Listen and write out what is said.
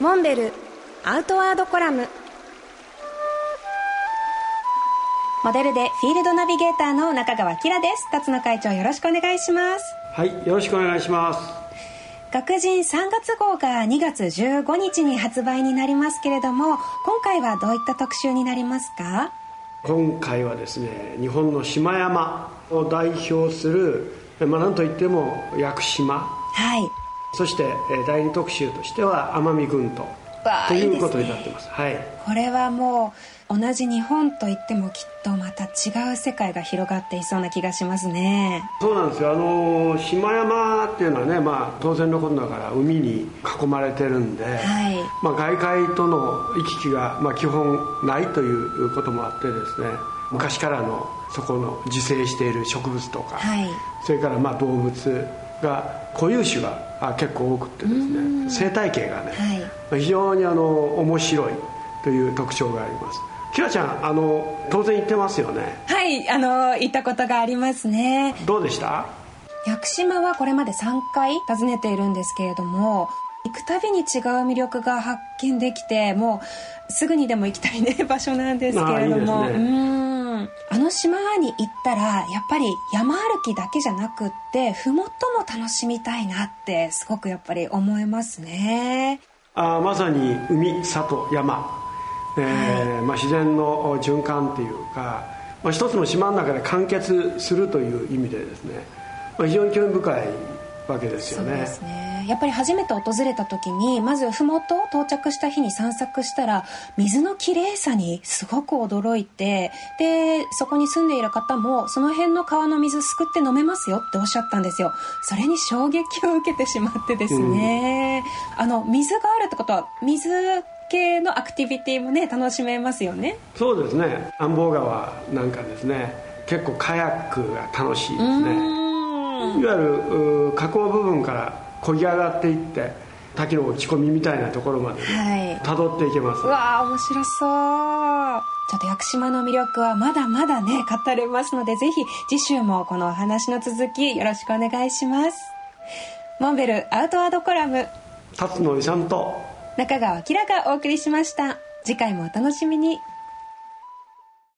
モンベルアウトワードコラム。モデルでフィールドナビゲーターの中川きらです。辰野会長よろしくお願いします。はいよろしくお願いします。学人3月号が2月15日に発売になりますけれども今回はどういった特集になりますか？今回はですね日本の島山を代表するまあ何といっても屋久島。はいそして第二特集としては奄美群島ということになってます。はい、これはもう同じ日本といってもきっとまた違う世界が広がっていそうな気がしますね。そうなんですよ。あの島山っていうのはね、まあ、当然のことながら海に囲まれてるんで、はい。まあ、外界との行き来が、まあ、基本ないということもあってですね昔からのそこの自生している植物とか、はい。それからまあ動物が固有種があ結構多くってですね生態系がね、はい。まあ非常にあの面白いという特徴があります。キラちゃんあの当然行ってますよね。はいあの行ったことがありますね。どうでした？屋久島はこれまで3回訪ねているんですけれども行くたびに違う魅力が発見できてもうすぐにでも行きたいね 場所なんですけれども。ね。うんあの島に行ったらやっぱり山歩きだけじゃなくって麓も楽しみたいなってすごくやっぱり思いますね。あまさに海里山、えーまあ、自然の循環っていうか、まあ、一つの島の中で完結するという意味でですね、まあ、非常に興味深いわけですよね。そうですね。やっぱり初めて訪れた時にまず麓到着した日に散策したら水のきれいさにすごく驚いてでそこに住んでいる方もその辺の川の水すくって飲めますよっておっしゃったんですよ。それに衝撃を受けてしまってですね、あの水があるってことは水系のアクティビティもね楽しめますよね。そうですね。安房川なんかですね。結構カヤックが楽しいですねいわゆるう河口部分から漕ぎ上がっていって滝の落ち込みみたいなところまではい。辿っていけます、うわあ面白そう。ちょっと屋久島の魅力はまだまだね語れますのでぜひ次週もこのお話の続きよろしくお願いします。モンベルアウトワードコラム。辰野勇と中川明がお送りしました。次回もお楽しみに